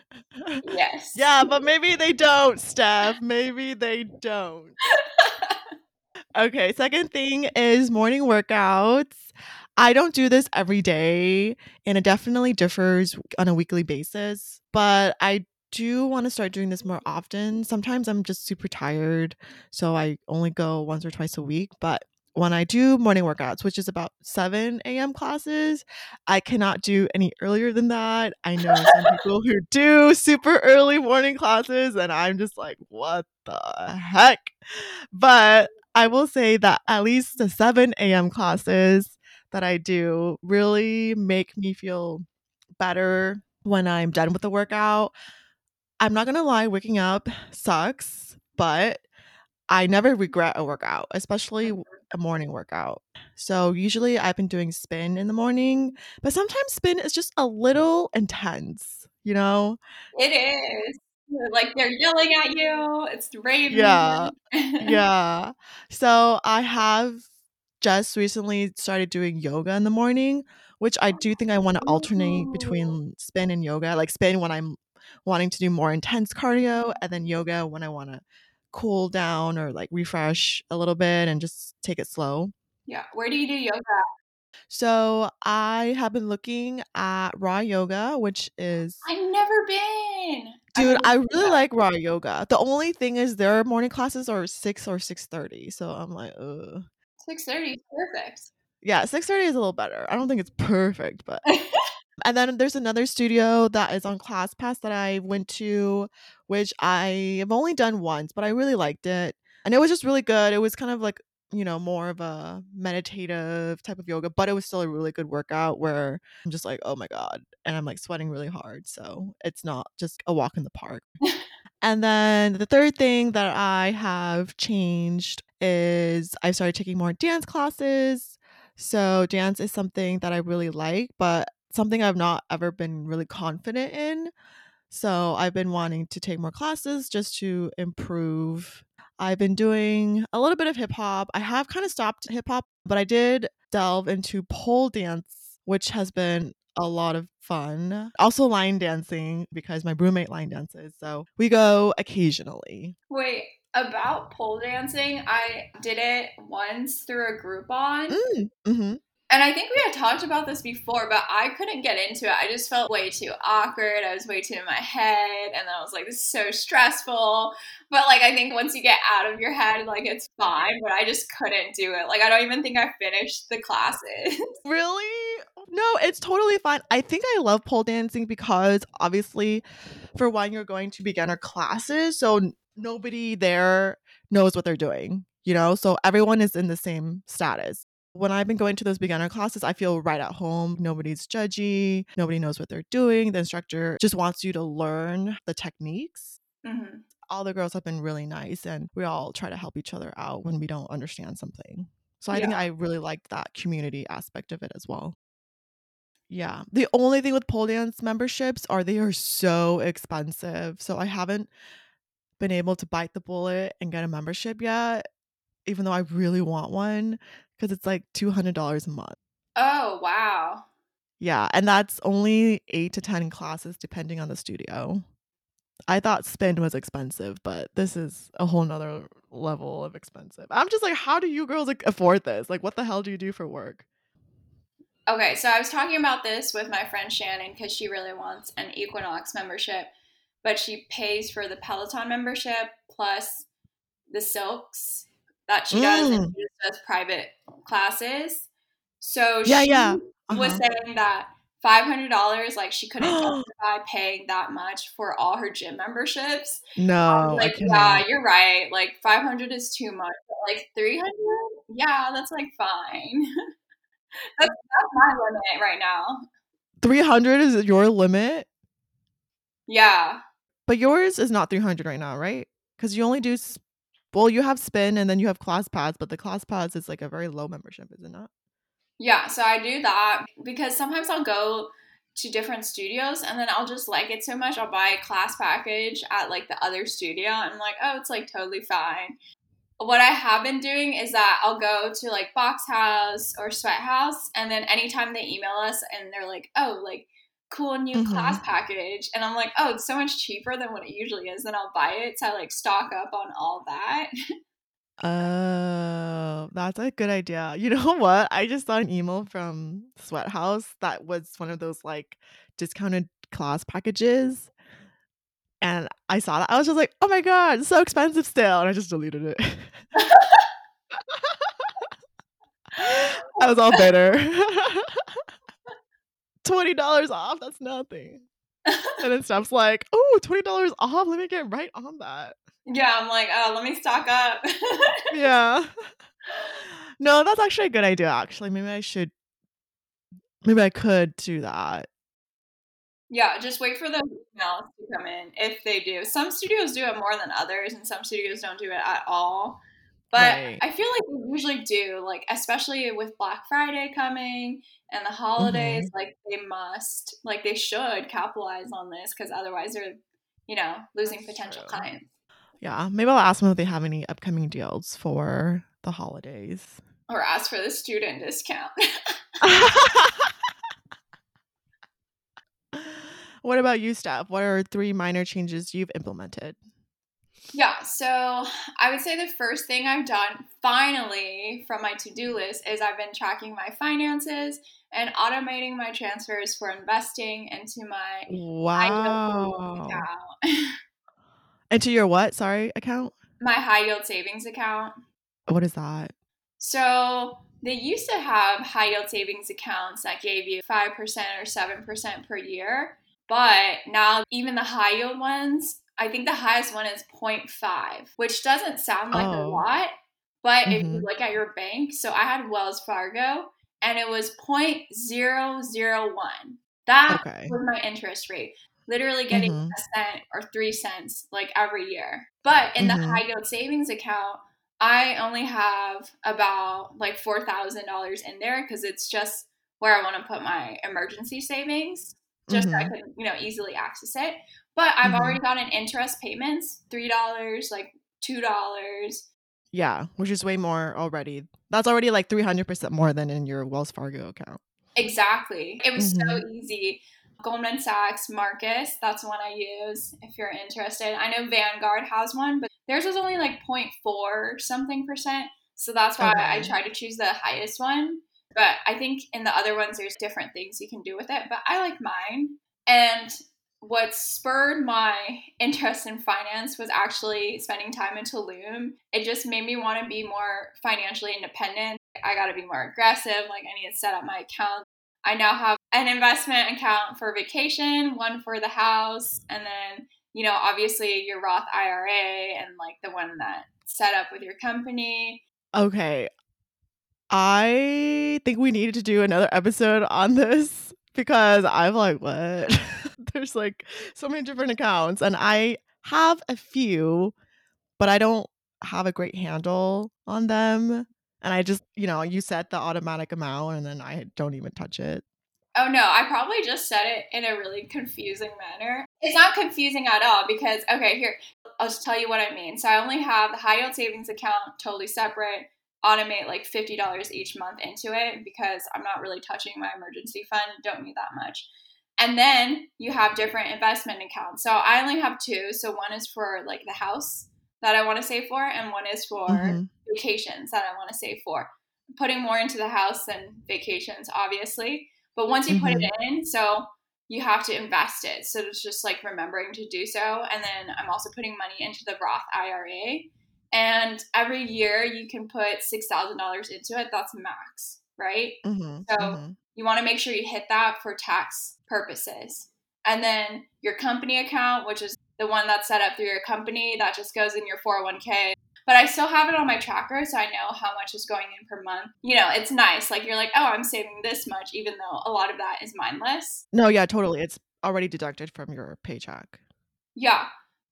yes. yeah, but maybe they don't, Steph. Maybe they don't. Okay, second thing is morning workouts. I don't do this every day, and it definitely differs on a weekly basis, but I do want to start doing this more often. Sometimes I'm just super tired, so I only go once or twice a week, but when I do morning workouts, which is about 7 a.m. classes, I cannot do any earlier than that. I know some people who do super early morning classes, and I'm just like, what the heck? But I will say that at least the 7 a.m. classes that I do really make me feel better when I'm done with the workout. I'm not gonna lie, waking up sucks, but I never regret a workout, especially a morning workout. So usually I've been doing spin in the morning, but sometimes spin is just a little intense, you know? It is. Like they're yelling at you. It's raining. Yeah. yeah. So I have just recently started doing yoga in the morning, which I do think I want to alternate oh. between spin and yoga. Like spin when I'm wanting to do more intense cardio, and then yoga when I want to cool down or like refresh a little bit and just take it slow. Yeah. Where do you do yoga? So I have been looking at raw yoga, which is I've never been. dude, I really really like raw yoga. The only thing is their morning classes are six or six thirty. So I'm like, ugh. Six thirty is perfect. Yeah, six thirty is a little better. I don't think it's perfect, but and then there's another studio that is on ClassPass that I went to, which I have only done once, but I really liked it. And it was just really good. It was kind of like, you know, more of a meditative type of yoga, but it was still a really good workout where I'm just like, oh my God. And I'm like sweating really hard. So it's not just a walk in the park. and then the third thing that I have changed is I started taking more dance classes. So dance is something that I really like, but something I've not ever been really confident in. So I've been wanting to take more classes just to improve. I've been doing a little bit of hip hop. I have kind of stopped hip hop, but I did delve into pole dance, which has been a lot of fun. Also, line dancing because my roommate line dances. So we go occasionally. Wait, about pole dancing, I did it once through a Groupon. Mm, hmm And I think we had talked about this before, but I couldn't get into it. I just felt way too awkward. I was way too in my head. And then I was like, this is so stressful. But like, I think once you get out of your head, like, it's fine. But I just couldn't do it. Like, I don't even think I finished the classes. Really? No, it's totally fine. I think I love pole dancing because obviously, for one, you're going to beginner classes. So nobody there knows what they're doing, you know? So everyone is in the same status. When I've been going to those beginner classes, I feel right at home. Nobody's judgy. Nobody knows what they're doing. The instructor just wants you to learn the techniques. Mhm. All the girls have been really nice and we all try to help each other out when we don't understand something. So I think I really like that community aspect of it as well. Yeah. The only thing with pole dance memberships are they are so expensive. So I haven't been able to bite the bullet and get a membership yet, even though I really want one because it's like $200 a month. Oh, wow. Yeah. And that's only eight to 10 classes depending on the studio. I thought spin was expensive, but this is a whole nother level of expensive. I'm just like, how do you girls like, afford this? Like, what the hell do you do for work? Okay, so I was talking about this with my friend Shannon because she really wants an Equinox membership, but she pays for the Peloton membership plus the Silks that she does, and Mm. she just does private classes. So Yeah, she yeah. was Uh-huh. saying that five hundred dollars, like she couldn't justify paying that much for all her gym memberships. No, like, yeah, you're right. Like five hundred is too much. But like three hundred, yeah, that's like fine. that's that's my limit right now. 300 is your limit, Yeah. but yours is not 300 right now, right? Because you only do, well, you have spin and then you have class pass, but the class pass is like a very low membership, is it not? Yeah, so I do that because sometimes I'll go to different studios and then I'll just like it so much I'll buy a class package at like the other studio and I'm like, oh, it's like totally fine. What I have been doing is that I'll go to like Box House or Sweat House and then anytime they email us and they're like, oh, like cool new Mhm. class package and I'm like, oh, it's so much cheaper than what it usually is, then I'll buy it so i like stock up on all that. Oh, that's a good idea. You know what? I just saw an email from Sweat House that was one of those like discounted class packages. And I saw that. I was just like, oh my God, it's so expensive still. And I just deleted it. I was all bitter. $20 off, that's nothing. And then Steph's like, oh, $20 off. Let me get right on that. Yeah, I'm like, oh, let me stock up. yeah. No, that's actually a good idea, actually. Maybe I should, maybe I could do that. Yeah, just wait for the mm. emails to come in if they do. Some studios do it more than others, and some studios don't do it at all. But Right. I feel like we usually do, like especially with Black Friday coming and the holidays, mm-hmm. like they must, like they should capitalize on this because otherwise they're, you know, losing That's potential true. clients. Yeah, maybe I'll ask them if they have any upcoming deals for the holidays. Or ask for the student discount. what about you, Steph? What are three minor changes you've implemented? Yeah, so I would say the first thing I've done finally from my to do list is I've been tracking my finances and automating my transfers for investing into my high yield Wow. account. Into your what? Sorry, account? my high yield savings account. What is that? So they used to have high yield savings accounts that gave you 5% or 7% per year. But now, even the high yield ones, I think the highest one is 0.5, which doesn't sound like a Oh. lot. But if you Mhm. look at your bank, so I had Wells Fargo and it was 0.001. That Okay. was my interest rate. Literally getting Mhm. a cent or three cents like every year. But in the Mhm. high yield savings account, I only have about like four thousand dollars in there because it's just where I want to put my emergency savings, just so I Mhm. can you know easily access it. But I've Mhm. already gotten interest payments, three dollars, like two dollars. Yeah, which is way more already. That's already like 300% more than in your Wells Fargo account. Exactly. It was so Mhm. easy. Goldman Sachs Marcus, that's one I use if you're interested. I know Vanguard has one, but theirs was only like 0.4 something percent. So that's why I try to choose the highest one. But I think in the other ones, there's different things you can do with it. But I like mine. And what spurred my interest in finance was actually spending time in Tulum. It just made me want to be more financially independent. I got to be more aggressive. Like, I need to set up my account. I now have an investment account for vacation, one for the house, and then, you know, obviously your Roth IRA and like the one that set up with your company. Okay. I think we needed to do another episode on this because I'm like, what? There's like so many different accounts, and I have a few, but I don't have a great handle on them. And I just, you know, you set the automatic amount, and then I don't even touch it. Oh no, I probably just said it in a really confusing manner. It's not confusing at all because, okay, here, I'll just tell you what I mean. So I only have the high yield savings account totally separate, automate like $50 each month into it because I'm not really touching my emergency fund, don't need that much. And then you have different investment accounts. So I only have two. So one is for like the house that I want to save for, and one is for Mhm. vacations that I want to save for. Putting more into the house than vacations, obviously. But once you put it in, so you have to invest it. So it's just like remembering to do so. And then I'm also putting money into the Roth IRA. And every year you can put $6,000 into it. That's max, right? Mhm. So- mhm. You want to make sure you hit that for tax purposes. And then your company account, which is the one that's set up through your company, that just goes in your 401k. But I still have it on my tracker, so I know how much is going in per month. You know, it's nice. Like you're like, oh, I'm saving this much, even though a lot of that is mindless. No, yeah, totally. It's already deducted from your paycheck. Yeah.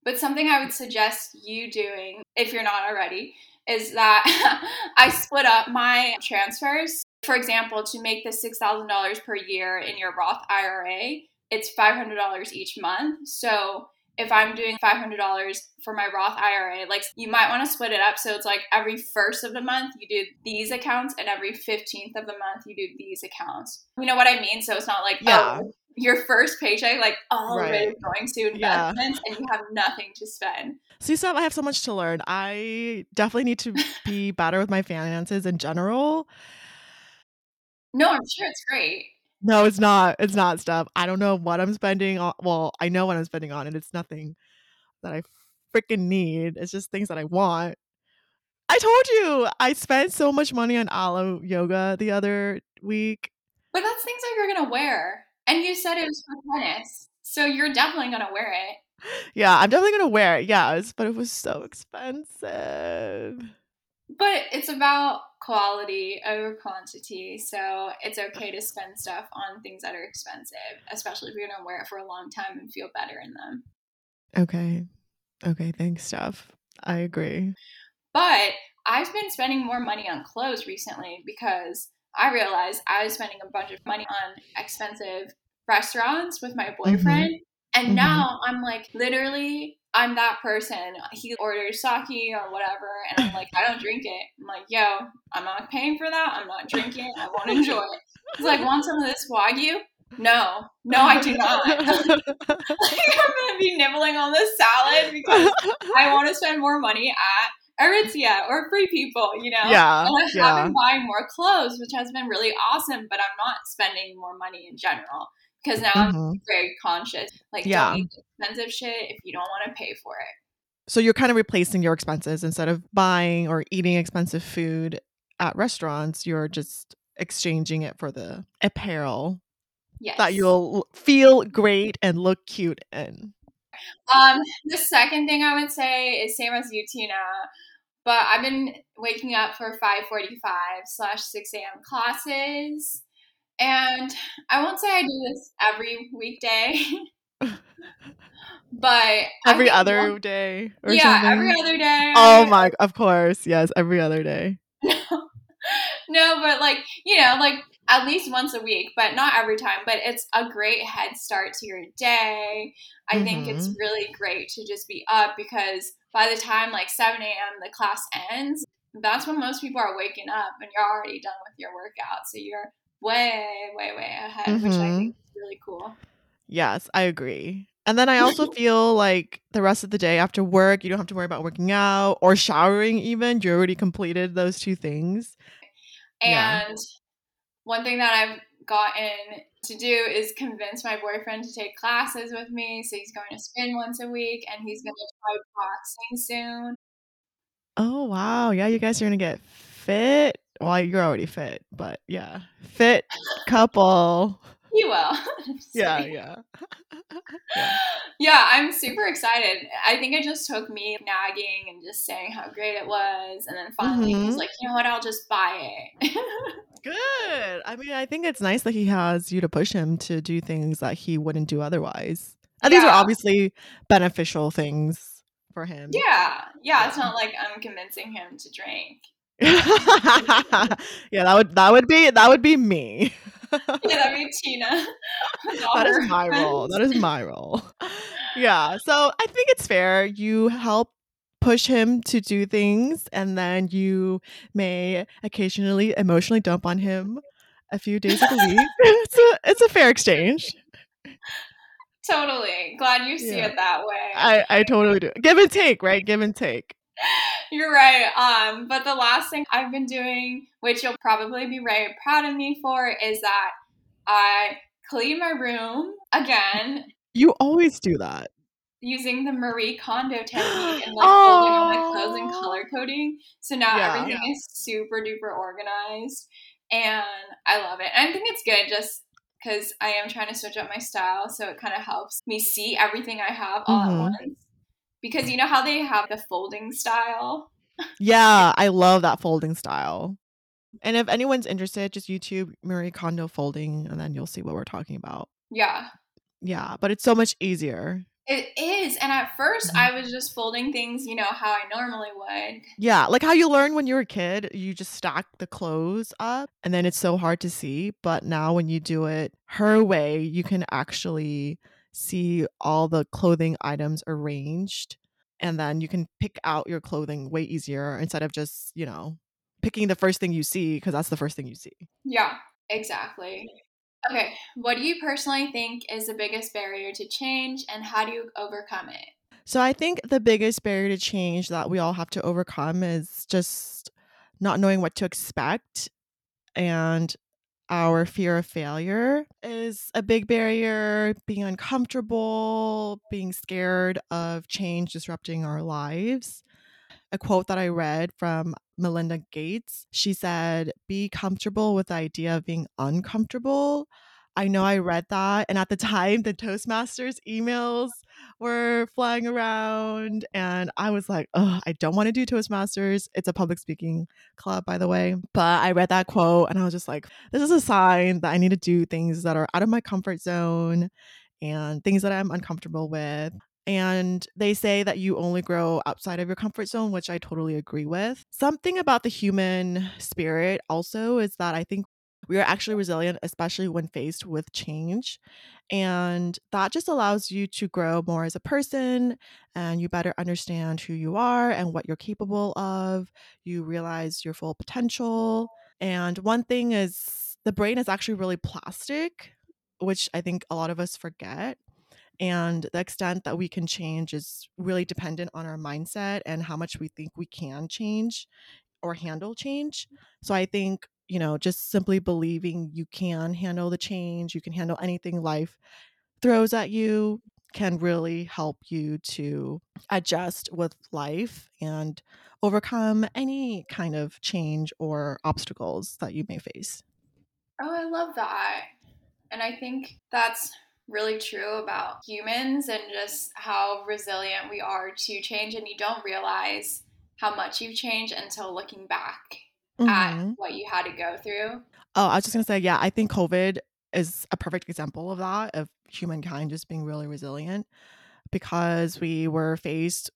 But something I would suggest you doing, if you're not already, is that I split up my transfers. For example, to make the $6,000 per year in your Roth IRA, it's $500 each month. So if I'm doing $500 for my Roth IRA, like you might want to split it up. So it's like every first of the month you do these accounts, and every 15th of the month you do these accounts. You know what I mean? So it's not like, oh, Yeah. oh, your first paycheck, like all of it Right. going to Yeah. investments and you have nothing to spend. See, Steph, I have so much to learn. I definitely need to be better with my finances in general. No, I'm sure it's great. No, it's not. It's not Steph. I don't know what I'm spending on. Well, I know what I'm spending on, and it's nothing that I freaking need. It's just things that I want. I told you I spent so much money on Alo Yoga the other week. But that's things that you're gonna wear. And you said it was for tennis. So you're definitely gonna wear it. Yeah, I'm definitely gonna wear it. Yes, but it was so expensive. But it's about quality over quantity. So it's okay to spend stuff on things that are expensive, especially if you're gonna wear it for a long time and feel better in them. Okay. Okay, thanks, Steph. I agree. But I've been spending more money on clothes recently because I realized I was spending a bunch of money on expensive restaurants with my boyfriend. And Mhm. now I'm like, literally, I'm that person. He orders sake or whatever, and I'm like, I don't drink it. I'm like, yo, I'm not paying for that. I'm not drinking. I won't enjoy it. He's like, want some of this wagyu? No, no, I do not. like, I'm gonna be nibbling on this salad because I want to spend more money at Aritzia or Free People, you know? yeah, And I yeah. have been buying more clothes, which has been really awesome, but I'm not spending more money in general because now I'm Mhm. very conscious. Like, Yeah. don't eat expensive shit if you don't want to pay for it. So you're kind of replacing your expenses instead of buying or eating expensive food at restaurants. You're just exchanging it for the apparel Yes. that you'll feel great and look cute in. Um, the second thing I would say is same as you, Tina. But I've been waking up for 5:45 slash 6 a.m. classes, and I won't say I do this every weekday, but Every other one- day or yeah, something. every other day. oh my, of course, yes, every other day. no, but like you know, like at least once a week, but not every time. But it's a great head start to your day. I think it's Mhm. really great to just be up because by the time like 7 a.m. the class ends, that's when most people are waking up and you're already done with your workout. So you're way, way, way ahead, which I think is really cool. Yes, I agree. And then I also feel like the rest of the day after work, you don't have to worry about working out or showering even. You already completed those two things. Yeah. One thing that I've gotten to do is convince my boyfriend to take classes with me. So he's going to spin once a week and he's going to try boxing soon. Oh wow. Yeah, you guys are gonna get fit. Well, you're already fit, but yeah. Fit couple. He will. Just Yeah, yeah. yeah, I'm super excited. I think it just took me nagging and just saying how great it was. And then finally he's Mhm. like, you know what, I'll just buy it. Good. I mean, I think it's nice that he has you to push him to do things that he wouldn't do otherwise. And these are obviously beneficial things for him. yeah. Yeah. It's not like I'm convincing him to drink. yeah, that would that would be that would be me. Yeah, that'd be Tina. that is my role. That is my role. Yeah. So I think it's fair. You help push him to do things and then you may occasionally emotionally dump on him a few days of the week. it's a it's a fair exchange. Totally. Glad you see Yeah. it that way. I, I totally do. Give and take, right? Give and take. You're right. Um, but the last thing I've been doing, which you'll probably be very proud of me for, is that I clean my room again You always do that. using the Marie Kondo technique and like folding all my clothes and color coding. So now Yeah. everything is super duper organized and I love it. And I think it's good just because I am trying to switch up my style. So it kind of helps me see everything I have all Mhm. at once. Because you know how they have the folding style? Yeah, I love that folding style. And if anyone's interested, just YouTube Marie Kondo folding and then you'll see what we're talking about. Yeah. Yeah, but it's so much easier. It is. And at 1st Mhm. I was just folding things, you know, how I normally would. Yeah, like how you learn when you were a kid, you just stack the clothes up and then it's so hard to see. But now when you do it her way, you can actually see all the clothing items arranged and then you can pick out your clothing way easier instead of just, you know, picking the first thing you see because that's the first thing you see. Yeah, exactly. Okay, what do you personally think is the biggest barrier to change and how do you overcome it? So I think the biggest barrier to change that we all have to overcome is just not knowing what to expect and our fear of failure is a big barrier, being uncomfortable, being scared of change disrupting our lives. A quote that I read from Melinda Gates, she said, Be comfortable with the idea of being uncomfortable. I know I read that. And at the time, the Toastmasters emails were flying around. And I was like, oh, I don't want to do Toastmasters. It's a public speaking club, by the way. But I read that quote and I was just like, this is a sign that I need to do things that are out of my comfort zone and things that I'm uncomfortable with. And they say that you only grow outside of your comfort zone, which I totally agree with. Something about the human spirit also is that I think we are actually resilient, especially when faced with change. And that just allows you to grow more as a person and you better understand who you are and what you're capable of. You realize your full potential. And one thing is the brain is actually really plastic, which I think a lot of us forget. And the extent that we can change is really dependent on our mindset and how much we think we can change or handle change. So I think you know, just simply believing you can handle the change, you can handle anything life throws at you can really help you to adjust with life and overcome any kind of change or obstacles that you may face. Oh, I love that. And I think that's really true about humans and just how resilient we are to change. And you don't realize how much you've changed until looking back mm-hmm. at what you had to go through. Oh, I was just gonna say, yeah, I think COVID is a perfect example of that, of humankind just being really resilient because we were faced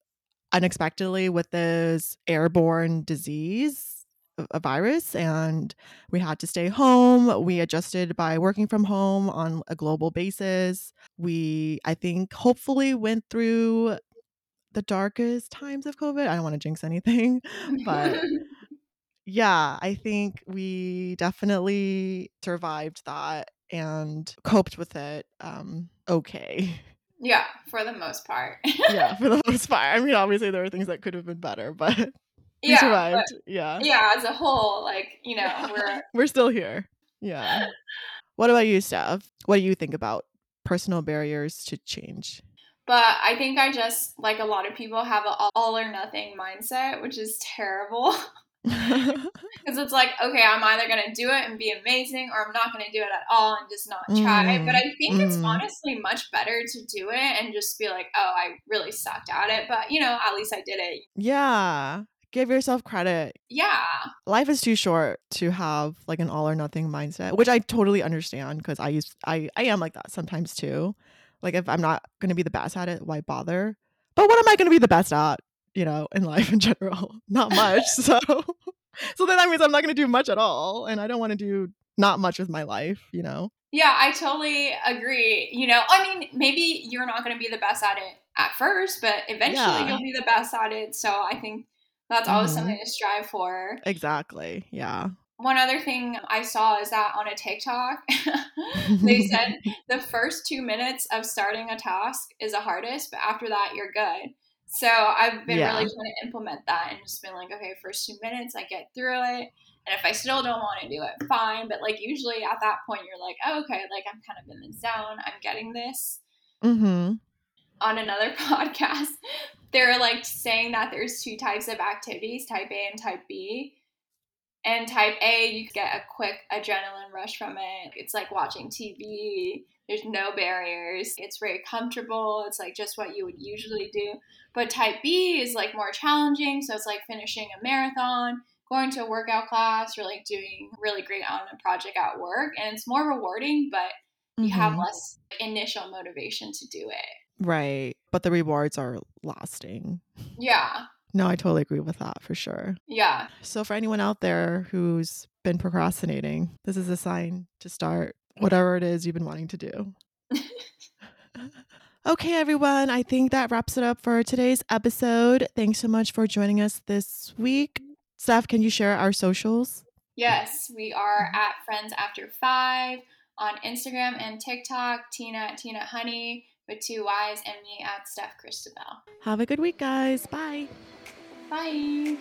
unexpectedly with this airborne disease, a virus, and we had to stay home. We adjusted by working from home on a global basis. We, I think, hopefully went through the darkest times of COVID. I don't want to jinx anything, but yeah, I think we definitely survived that and coped with it um okay. Yeah, for the most part. yeah, for the most part. I mean, obviously there were things that could have been better, but we yeah, survived. yeah. Yeah, as a whole, like, you know, we're we're still here. Yeah. What about you, Steph? What do you think about personal barriers to change? But I think I just, like a lot of people, have an all or nothing mindset, which is terrible. Because it's like, okay, I'm either going to do it and be amazing or I'm not going to do it at all and just not try. Mm, but I think mm. it's honestly much better to do it and just be like, oh, I really sucked at it. But, you know, at least I did it. Yeah. Give yourself credit. Yeah. Life is too short to have like an all or nothing mindset, which I totally understand because I use I I am like that sometimes too. Like if I'm not going to be the best at it, why bother? But what am I going to be the best at? You know, in life in general. Not much. so so then that means I'm not going to do much at all and I don't want to do not much with my life, you know. Yeah, I totally agree. You know, I mean, maybe you're not going to be the best at it at first, but eventually yeah. you'll be the best at it. So I think that's always mm-hmm. something to strive for. Exactly. Yeah. One other thing I saw is that on a TikTok, they said the first two minutes of starting a task is the hardest, but after that, you're good. So I've been yeah. really trying to implement that and just been like, okay, first two minutes, I get through it. And if I still don't want to do it, fine. But like usually at that point, you're like, oh, okay, like I'm kind of in the zone. I'm getting this. Mm-hmm. On another podcast, they're like saying that there's two types of activities, type A and type B. And type A, you get a quick adrenaline rush from it. It's like watching TV. There's no barriers. It's very comfortable. It's like just what you would usually do. But type B is like more challenging. So it's like finishing a marathon, going to a workout class, or like doing really great on a project at work. And it's more rewarding, but you mm-hmm. have less initial motivation to do it. Right. But the rewards are lasting. Yeah. No, I totally agree with that for sure. Yeah. So, for anyone out there who's been procrastinating, this is a sign to start whatever it is you've been wanting to do. okay, everyone. I think that wraps it up for today's episode. Thanks so much for joining us this week. Steph, can you share our socials? Yes, we are at Friends After Five on Instagram and TikTok, Tina at Tina Honey with two Y's, and me at Steph Christabel. Have a good week, guys. Bye. Bye.